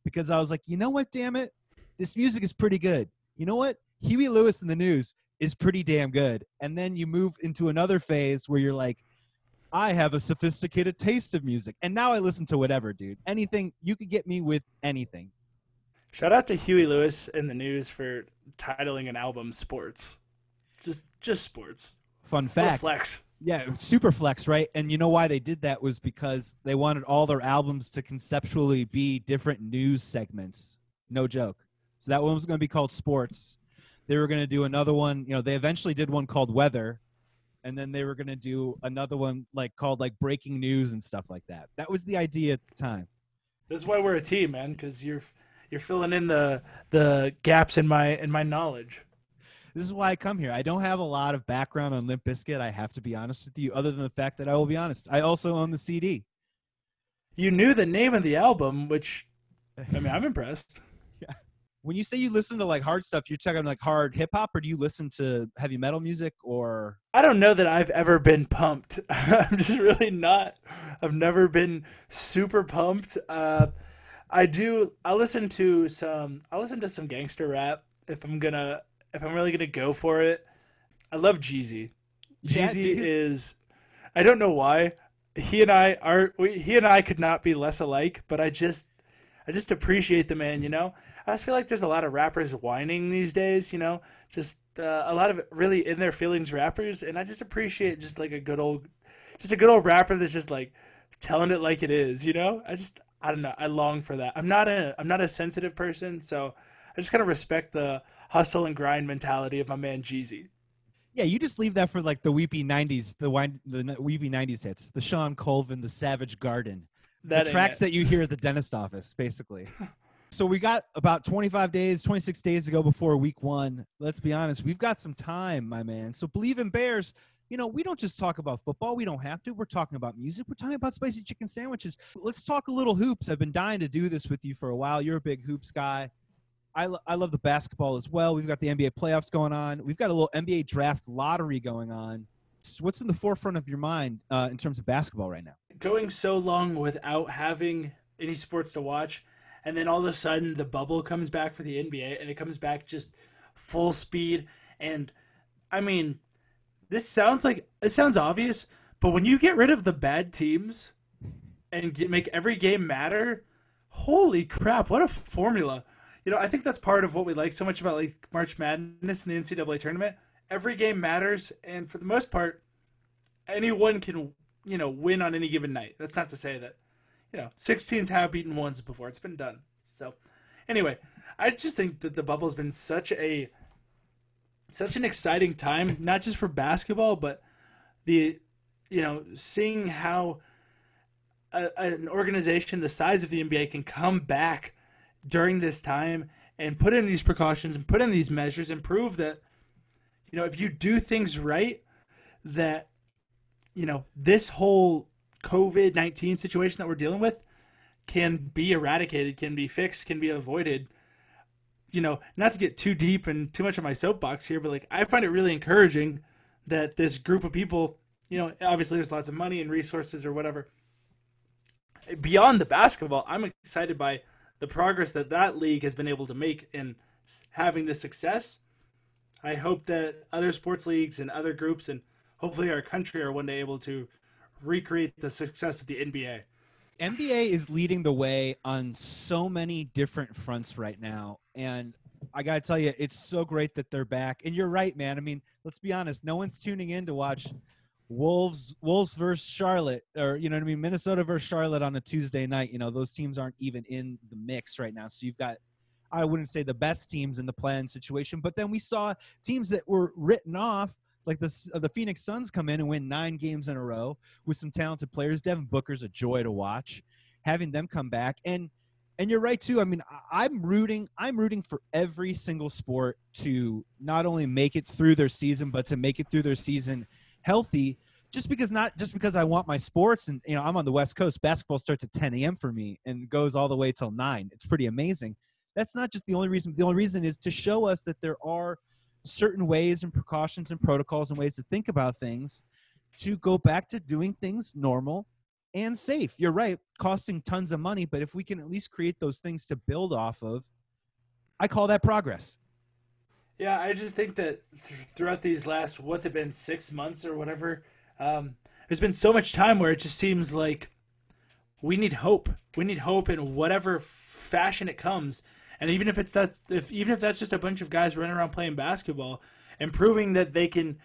because I was like, you know what, damn it, this music is pretty good. You know what? Huey Lewis and the News is pretty damn good. And then you move into another phase where you're like, I have a sophisticated taste of music. And now I listen to whatever, dude. Anything, you could get me with anything. Shout out to Huey Lewis and the News for titling an album "Sports." Just, just sports. Fun fact. flex. Yeah, super flex, right? And you know why they did that was because they wanted all their albums to conceptually be different news segments. No joke. So that one was going to be called Sports. They were going to do another one. You know, they eventually did one called Weather, and then they were going to do another one like called like breaking news and stuff like that. That was the idea at the time. This is why we're a team, man, because you're you're filling in the the gaps in my in my knowledge. This is why I come here. I don't have a lot of background on Limp Bizkit. I have to be honest with you, other than the fact that I will be honest. I also own the CD. You knew the name of the album, which I mean, I'm impressed. When you say you listen to like hard stuff, you're talking like hard hip hop, or do you listen to heavy metal music? Or I don't know that I've ever been pumped. I'm just really not. I've never been super pumped. Uh, I do. I listen to some. I listen to some gangster rap if I'm gonna. If I'm really gonna go for it. I love Jeezy. Jeezy dude. is. I don't know why. He and I are. We, he and I could not be less alike. But I just. I just appreciate the man. You know. I just feel like there's a lot of rappers whining these days. You know. Just uh, a lot of really in their feelings rappers, and I just appreciate just like a good old, just a good old rapper that's just like telling it like it is. You know. I just. I don't know. I long for that. I'm not a I'm not a sensitive person, so I just kind of respect the hustle and grind mentality of my man Jeezy. yeah, you just leave that for like the weepy '90s, the wine, the weepy '90s hits, the Shawn Colvin, the Savage Garden. That the tracks it. that you hear at the dentist office, basically. so we got about 25 days, 26 days to go before week one. Let's be honest, we've got some time, my man. So believe in Bears. You know, we don't just talk about football. We don't have to. We're talking about music. We're talking about spicy chicken sandwiches. Let's talk a little hoops. I've been dying to do this with you for a while. You're a big hoops guy. I, lo- I love the basketball as well. We've got the NBA playoffs going on. We've got a little NBA draft lottery going on. What's in the forefront of your mind uh, in terms of basketball right now? going so long without having any sports to watch, and then all of a sudden the bubble comes back for the NBA, and it comes back just full speed. And I mean, this sounds like it sounds obvious, but when you get rid of the bad teams and get, make every game matter, holy crap! What a formula! You know, I think that's part of what we like so much about like March Madness and the NCAA tournament. Every game matters, and for the most part, anyone can you know win on any given night. That's not to say that you know six teams have beaten ones before. It's been done. So anyway, I just think that the bubble's been such a such an exciting time, not just for basketball, but the you know seeing how a, an organization the size of the NBA can come back during this time and put in these precautions and put in these measures and prove that you know if you do things right that you know this whole covid-19 situation that we're dealing with can be eradicated can be fixed can be avoided you know not to get too deep and too much of my soapbox here but like i find it really encouraging that this group of people you know obviously there's lots of money and resources or whatever. Beyond the basketball i'm excited by the progress that that league has been able to make in having this success. I hope that other sports leagues and other groups and hopefully our country are one day able to recreate the success of the nba NBA is leading the way on so many different fronts right now. And I got to tell you, it's so great that they're back. And you're right, man. I mean, let's be honest. No one's tuning in to watch Wolves Wolves versus Charlotte or you know what I mean Minnesota versus Charlotte on a Tuesday night you know those teams aren't even in the mix right now so you've got I wouldn't say the best teams in the plan situation but then we saw teams that were written off like the uh, the Phoenix Suns come in and win 9 games in a row with some talented players Devin Booker's a joy to watch having them come back and and you're right too. I mean, I'm rooting. I'm rooting for every single sport to not only make it through their season, but to make it through their season healthy. Just because not just because I want my sports, and you know, I'm on the West Coast. Basketball starts at 10 a.m. for me and goes all the way till nine. It's pretty amazing. That's not just the only reason. The only reason is to show us that there are certain ways and precautions and protocols and ways to think about things to go back to doing things normal and safe. You're right, costing tons of money, but if we can at least create those things to build off of, I call that progress. Yeah, I just think that th- throughout these last what's it been six months or whatever, um, there's been so much time where it just seems like we need hope. We need hope in whatever fashion it comes, and even if it's that, if even if that's just a bunch of guys running around playing basketball and proving that they can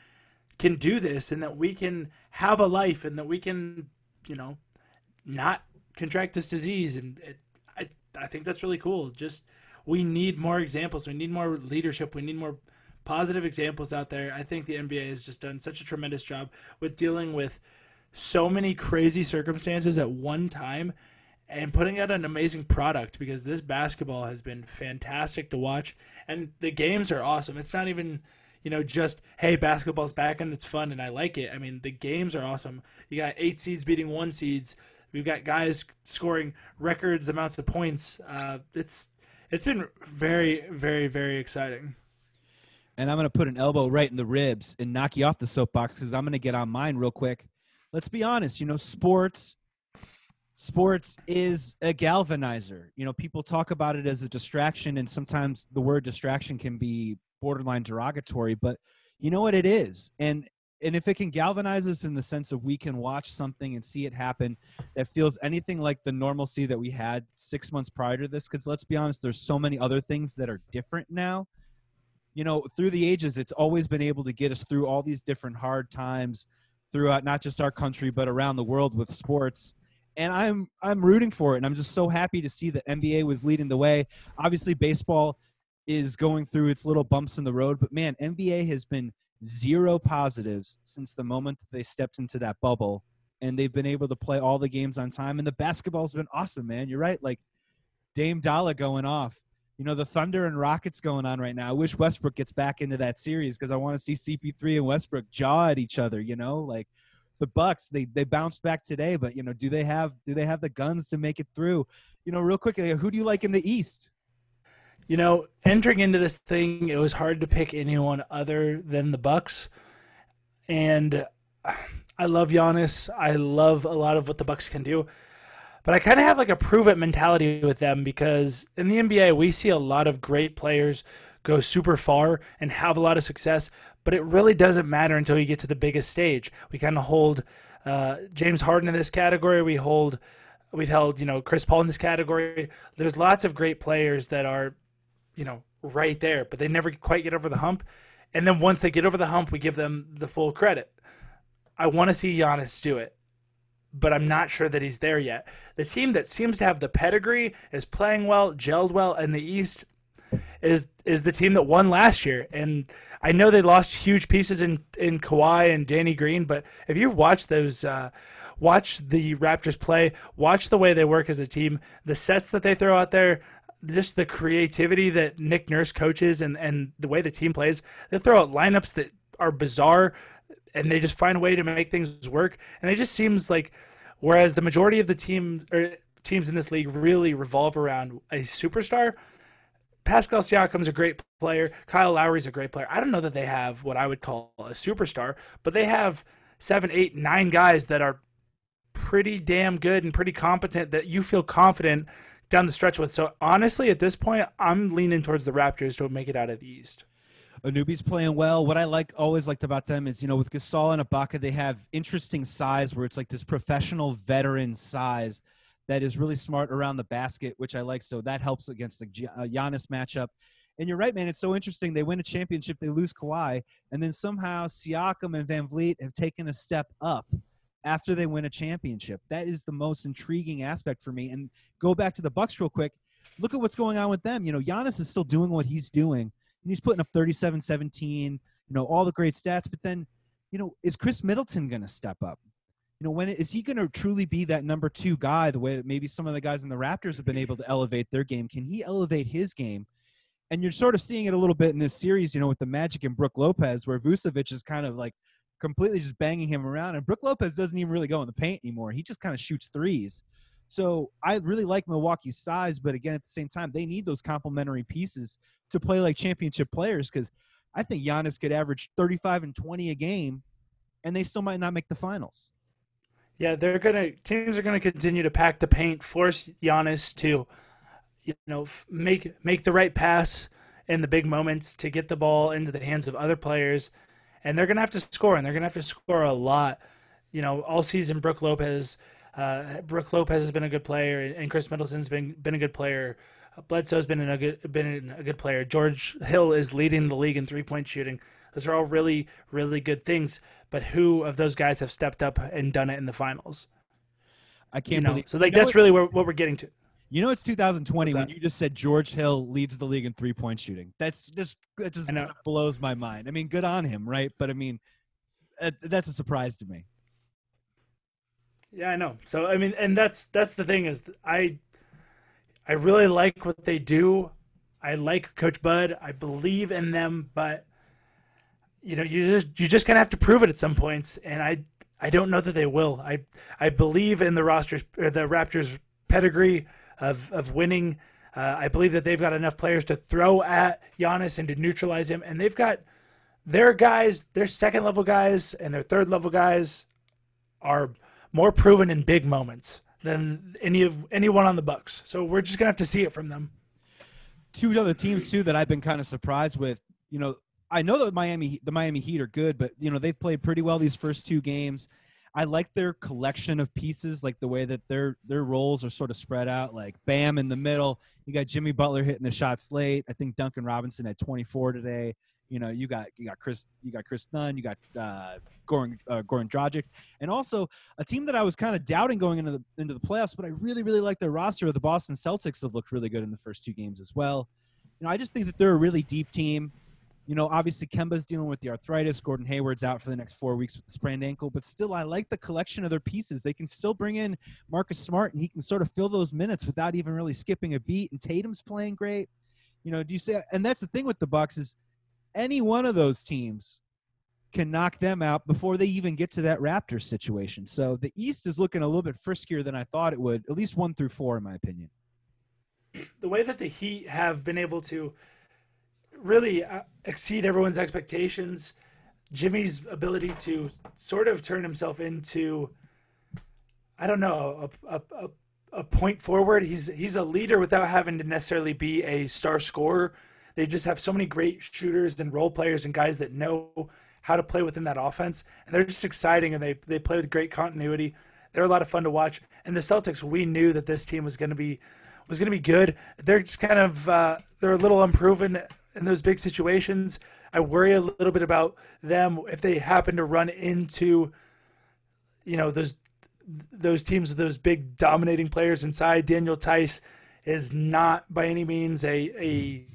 can do this and that we can have a life and that we can, you know, not contract this disease and it, I I think that's really cool. Just we need more examples. We need more leadership. We need more positive examples out there. I think the NBA has just done such a tremendous job with dealing with so many crazy circumstances at one time and putting out an amazing product because this basketball has been fantastic to watch and the games are awesome. It's not even you know, just hey, basketball's back and it's fun and I like it. I mean, the games are awesome. You got eight seeds beating one seeds. We've got guys scoring records amounts of points. Uh, it's it's been very, very, very exciting. And I'm going to put an elbow right in the ribs and knock you off the soapbox because I'm going to get on mine real quick. Let's be honest. You know, sports sports is a galvanizer. You know, people talk about it as a distraction, and sometimes the word distraction can be borderline derogatory, but you know what it is. And and if it can galvanize us in the sense of we can watch something and see it happen that feels anything like the normalcy that we had six months prior to this, because let's be honest, there's so many other things that are different now. You know, through the ages, it's always been able to get us through all these different hard times throughout not just our country but around the world with sports and I'm I'm rooting for it, and I'm just so happy to see that NBA was leading the way. Obviously, baseball is going through its little bumps in the road, but man, NBA has been zero positives since the moment that they stepped into that bubble, and they've been able to play all the games on time. And the basketball's been awesome, man. You're right, like Dame Dolla going off. You know, the Thunder and Rockets going on right now. I wish Westbrook gets back into that series because I want to see CP3 and Westbrook jaw at each other. You know, like the Bucks they they bounced back today, but you know, do they have do they have the guns to make it through? You know, real quickly, who do you like in the East? You know, entering into this thing, it was hard to pick anyone other than the Bucks, and I love Giannis. I love a lot of what the Bucks can do, but I kind of have like a prove it mentality with them because in the NBA we see a lot of great players go super far and have a lot of success, but it really doesn't matter until you get to the biggest stage. We kind of hold uh, James Harden in this category. We hold, we've held, you know, Chris Paul in this category. There's lots of great players that are, you know, right there, but they never quite get over the hump. And then once they get over the hump, we give them the full credit. I want to see Giannis do it, but I'm not sure that he's there yet. The team that seems to have the pedigree is playing well, gelled well in the East is is the team that won last year. And I know they lost huge pieces in in Kawhi and Danny Green, but if you watch those. Uh, watch the Raptors play. Watch the way they work as a team. The sets that they throw out there, just the creativity that Nick Nurse coaches, and and the way the team plays. They throw out lineups that are bizarre, and they just find a way to make things work. And it just seems like, whereas the majority of the team or teams in this league really revolve around a superstar, Pascal Siakam's a great player. Kyle Lowry's a great player. I don't know that they have what I would call a superstar, but they have seven, eight, nine guys that are pretty damn good and pretty competent that you feel confident down the stretch with. So honestly, at this point, I'm leaning towards the Raptors to make it out of the East. Anunoby's playing well. What I like always liked about them is, you know, with Gasol and Ibaka, they have interesting size where it's like this professional veteran size that is really smart around the basket, which I like. So that helps against the uh, Giannis matchup. And you're right, man. It's so interesting. They win a championship, they lose Kawhi, and then somehow Siakam and VanVleet have taken a step up after they win a championship. That is the most intriguing aspect for me. And go back to the Bucks real quick. Look at what's going on with them. You know, Giannis is still doing what he's doing, and he's putting up 37, 17. You know, all the great stats. But then, you know, is Khris Middleton going to step up? you know, when is he going to truly be that number two guy? The way that maybe some of the guys in the Raptors have been able to elevate their game. Can he elevate his game? And you're sort of seeing it a little bit in this series, you know, with the Magic and Brook Lopez, where Vucevic is kind of like completely just banging him around, and Brook Lopez doesn't even really go in the paint anymore. He just kind of shoots threes. So I really like Milwaukee's size, but again, at the same time, they need those complementary pieces to play like championship players because I think Giannis could average 35 and 20 a game, and they still might not make the finals. Yeah, they're gonna teams are gonna continue to pack the paint, force Giannis to, you know, make make the right pass in the big moments to get the ball into the hands of other players, and they're gonna have to score, and they're gonna have to score a lot. You know, all season, Brook Lopez, uh, Brook Lopez has been a good player, and Khris Middleton's been been a good player. Bledsoe's been a good been a good player. George Hill is leading the league in three point shooting. Those are all really, really good things. But who of those guys have stepped up and done it in the finals? I can't you know? believe. So like that's what, really where, what we're getting to. You know it's 2020 when you just said George Hill leads the league in three point shooting. That's just that just blows my mind. I mean, good on him, right? But I mean, uh, that's a surprise to me. Yeah, I know. So I mean, and that's that's the thing is I I really like what they do. I like Coach Bud. I believe in them, but you know, you just you just kind of have to prove it at some points, and I I don't know that they will. I I believe in the rosters, the Raptors pedigree of of winning. Uh, I believe that they've got enough players to throw at Giannis and to neutralize him, and they've got their guys, their second level guys, and their third level guys are more proven in big moments than any of anyone on the Bucks. So we're just gonna have to see it from them. Two other teams too that I've been kind of surprised with. You know, I know that Miami, the Miami Heat are good, but you know they've played pretty well these first two games. I like their collection of pieces, like the way that their their roles are sort of spread out. Like Bam in the middle, you got Jimmy Butler hitting the shots late. I think Duncan Robinson had 24 today. You know, you got you got Chris, you got Chris Dunn, you got uh, Goran uh, Goran Dragic, and also a team that I was kind of doubting going into the into the playoffs, but I really really like their roster. The Boston Celtics have looked really good in the first two games as well. You know, I just think that they're a really deep team you know, obviously Kemba's dealing with the arthritis. Gordon Hayward's out for the next four weeks with the sprained ankle, but still, I like the collection of their pieces. They can still bring in Marcus Smart, and he can sort of fill those minutes without even really skipping a beat. And Tatum's playing great. You know, do you say? And that's the thing with the Bucks is any one of those teams can knock them out before they even get to that Raptors situation. So the East is looking a little bit friskier than I thought it would, at least one through four, in my opinion. The way that the Heat have been able to really uh, exceed everyone's expectations. Jimmy's ability to sort of turn himself into, I don't know, a, a, a, point forward. He's he's a leader without having to necessarily be a star scorer. They just have so many great shooters and role players and guys that know how to play within that offense, and they're just exciting and they they play with great continuity. They're a lot of fun to watch. And the Celtics, we knew that this team was going to be was going to be good. They're just kind of uh, they're a little unproven in those big situations. I worry a little bit about them if they happen to run into, you know, those those teams with those big dominating players inside. Daniel Theis is not by any means a a,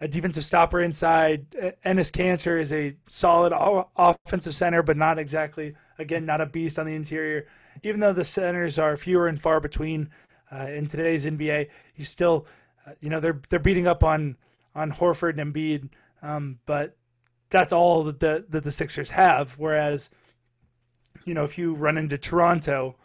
a defensive stopper inside. Enes Kanter is a solid offensive center, but not exactly again not a beast on the interior. Even though the centers are fewer and far between uh, in today's NBA, you still, uh, you know, they're they're beating up on on Horford and Embiid, um, but that's all that the that the Sixers have. Whereas, you know, if you run into Toronto,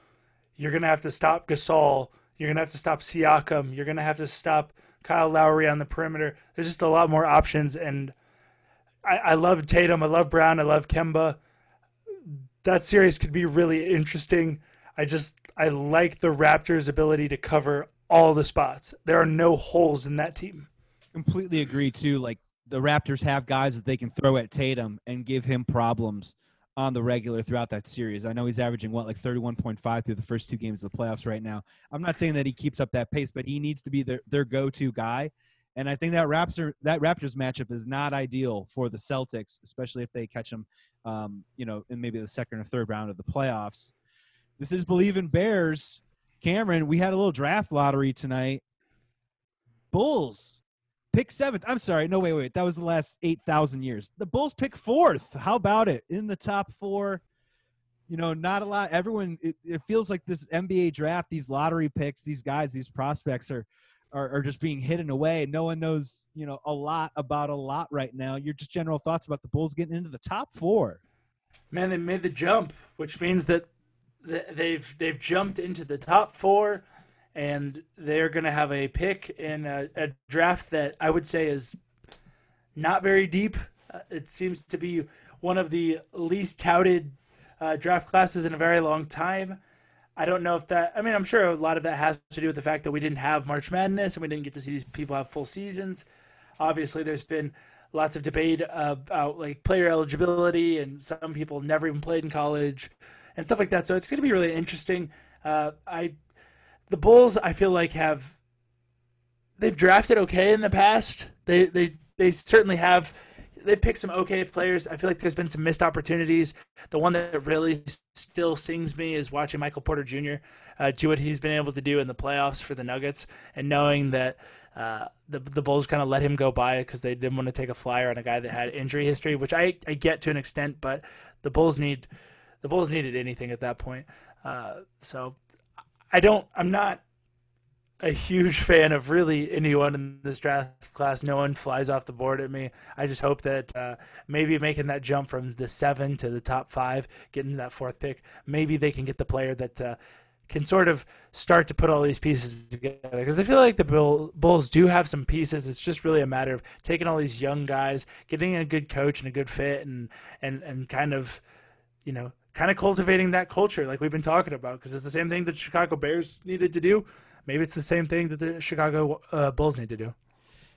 you're gonna have to stop Gasol. You're gonna have to stop Siakam. You're gonna have to stop Kyle Lowry on the perimeter. There's just a lot more options, and I, I love Tatum. I love Brown. I love Kemba. That series could be really interesting. I just I like the Raptors' ability to cover all the spots. There are no holes in that team completely agree too. Like the Raptors have guys that they can throw at Tatum and give him problems on the regular throughout that series. I know he's averaging what like 31.5 through the first two games of the playoffs right now. I'm not saying that he keeps up that pace, but he needs to be their, their go-to guy. And I think that Raptor that Raptors matchup is not ideal for the Celtics, especially if they catch them, um, you know, in maybe the second or third round of the playoffs. This is Believe in Bears. Cameron, we had a little draft lottery tonight. Bulls pick seventh. I'm sorry. No, wait, wait. That was the last 8,000 years. The Bulls pick fourth. How about it? In the top four. You know, not a lot. Everyone, it, it feels like this NBA draft, these lottery picks, these guys, these prospects are, are, are just being hidden away. No one knows, you know, a lot about a lot right now. Your just general thoughts about the Bulls getting into the top four. Man, they made the jump, which means that they've they've jumped into the top four and they're going to have a pick in a, a, draft that I would say is not very deep. Uh, it seems to be one of the least touted uh, draft classes in a very long time. I don't know if that. I mean, I'm sure a lot of that has to do with the fact that we didn't have March Madness and we didn't get to see these people have full seasons. Obviously, there's been lots of debate about like player eligibility, and some people never even played in college and stuff like that. So it's going to be really interesting. Uh, I the Bulls, I feel like have they've drafted okay in the past. They they they certainly have they've picked some okay players. I feel like there's been some missed opportunities. The one that really still stings me is watching Michael Porter Jr. Uh, do what he's been able to do in the playoffs for the Nuggets, and knowing that uh, the the Bulls kind of let him go by because they didn't want to take a flyer on a guy that had injury history, which I I get to an extent, but the Bulls need the Bulls needed anything at that point. Uh, so I don't. I'm not a huge fan of really anyone in this draft class. No one flies off the board at me. I just hope that uh, maybe making that jump from the seven to the top five, getting that fourth pick, maybe they can get the player that uh, can sort of start to put all these pieces together. Because I feel like the Bulls do have some pieces. It's just really a matter of taking all these young guys, getting a good coach and a good fit, and and and kind of, you know, kind of cultivating that culture like we've been talking about. Because it's the same thing that Chicago Bears needed to do maybe it's the same thing that the Chicago uh, Bulls need to do.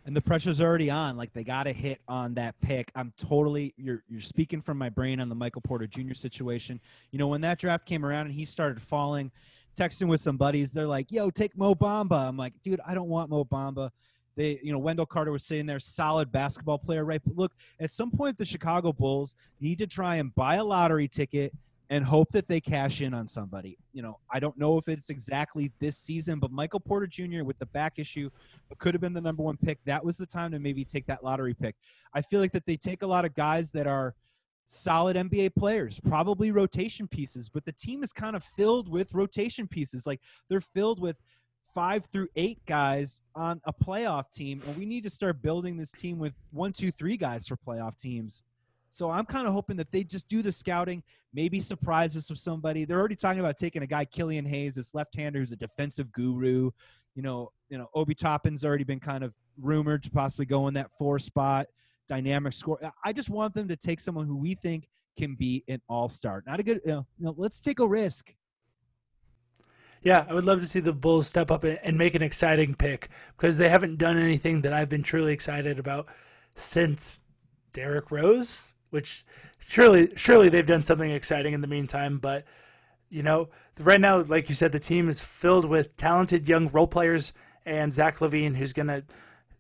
And the pressure's already on. Like they got to hit on that pick. I'm totally you're you're speaking from my brain on the Michael Porter Jr. situation. You know when that draft came around and he started falling, texting with some buddies, they're like, "Yo, take Mo Bamba." I'm like, "Dude, I don't want Mo Bamba." They, you know, Wendell Carter was sitting there, solid basketball player, right? But look, at some point, the Chicago Bulls need to try and buy a lottery ticket and hope that they cash in on somebody. You know, I don't know if it's exactly this season, but Michael Porter Jr. with the back issue could have been the number one pick. That was the time to maybe take that lottery pick. I feel like that they take a lot of guys that are solid NBA players, probably rotation pieces, but the team is kind of filled with rotation pieces. Like they're filled with five through eight guys on a playoff team, and we need to start building this team with one, two, three guys for playoff teams so I'm kind of hoping that they just do the scouting, maybe surprise us with somebody. They're already talking about taking a guy, Killian Hayes, this left-hander who's a defensive guru. You know, you know, Obi Toppin's already been kind of rumored to possibly go in that four spot, dynamic score. I just want them to take someone who we think can be an all-star. Not a good, you know, you know let's take a risk. Yeah, I would love to see the Bulls step up and make an exciting pick because they haven't done anything that I've been truly excited about since Derrick Rose which surely surely they've done something exciting in the meantime. But you know, right now, like you said, the team is filled with talented young role players and Zach LaVine who's gonna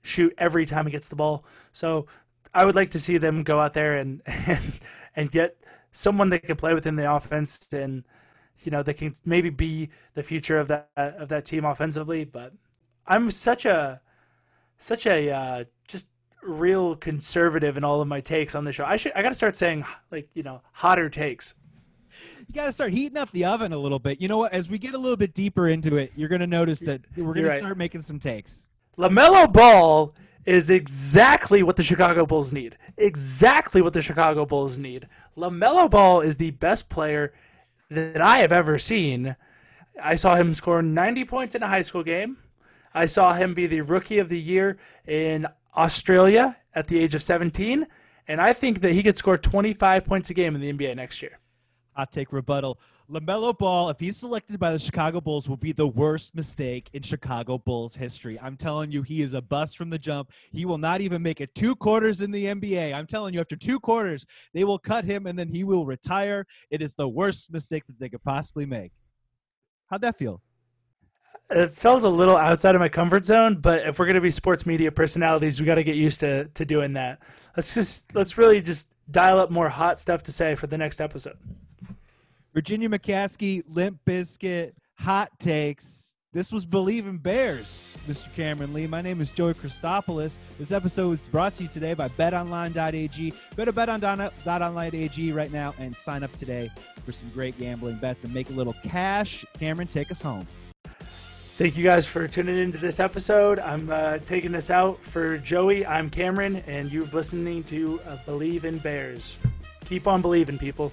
shoot every time he gets the ball. So I would like to see them go out there and and, and get someone that can play within the offense and you know they can maybe be the future of that of that team offensively. But I'm such a such a uh, just real conservative in all of my takes on the show. I should I got to start saying like you know hotter takes. You got to start heating up the oven a little bit. You know what? As we get a little bit deeper into it, you're going to notice that we're going right. to start making some takes. LaMelo Ball is exactly what the Chicago Bulls need. Exactly what the Chicago Bulls need. LaMelo Ball is the best player that I have ever seen. I saw him score 90 points in a high school game. I saw him be the rookie of the year in Australia at the age of 17, and I think that he could score 25 points a game in the NBA next year. Hot take rebuttal. LaMelo Ball, if he's selected by the Chicago Bulls, will be the worst mistake in Chicago Bulls history. I'm telling you, he is a bust from the jump. He will not even make it two quarters in the NBA. I'm telling you, after two quarters, they will cut him and then he will retire. It is the worst mistake that they could possibly make. How'd that feel? it felt a little outside of my comfort zone, but if we're gonna be sports media personalities, we got to get used to to doing that. Let's just let's really just dial up more hot stuff to say for the next episode. Virginia McCaskey, Limp Bizkit, hot takes. This was Believe in Bears, Mr. Cameron Lee. My name is Joey Christopoulos. This episode was brought to you today by betonline.ag. Go to betonline.ag right now and sign up today for some great gambling bets and make a little cash. Cameron, take us home. Thank you guys for tuning into this episode. I'm uh, taking this out for Joey. I'm Cameron, and you're listening to uh, Believe in Bears. Keep on believing, people.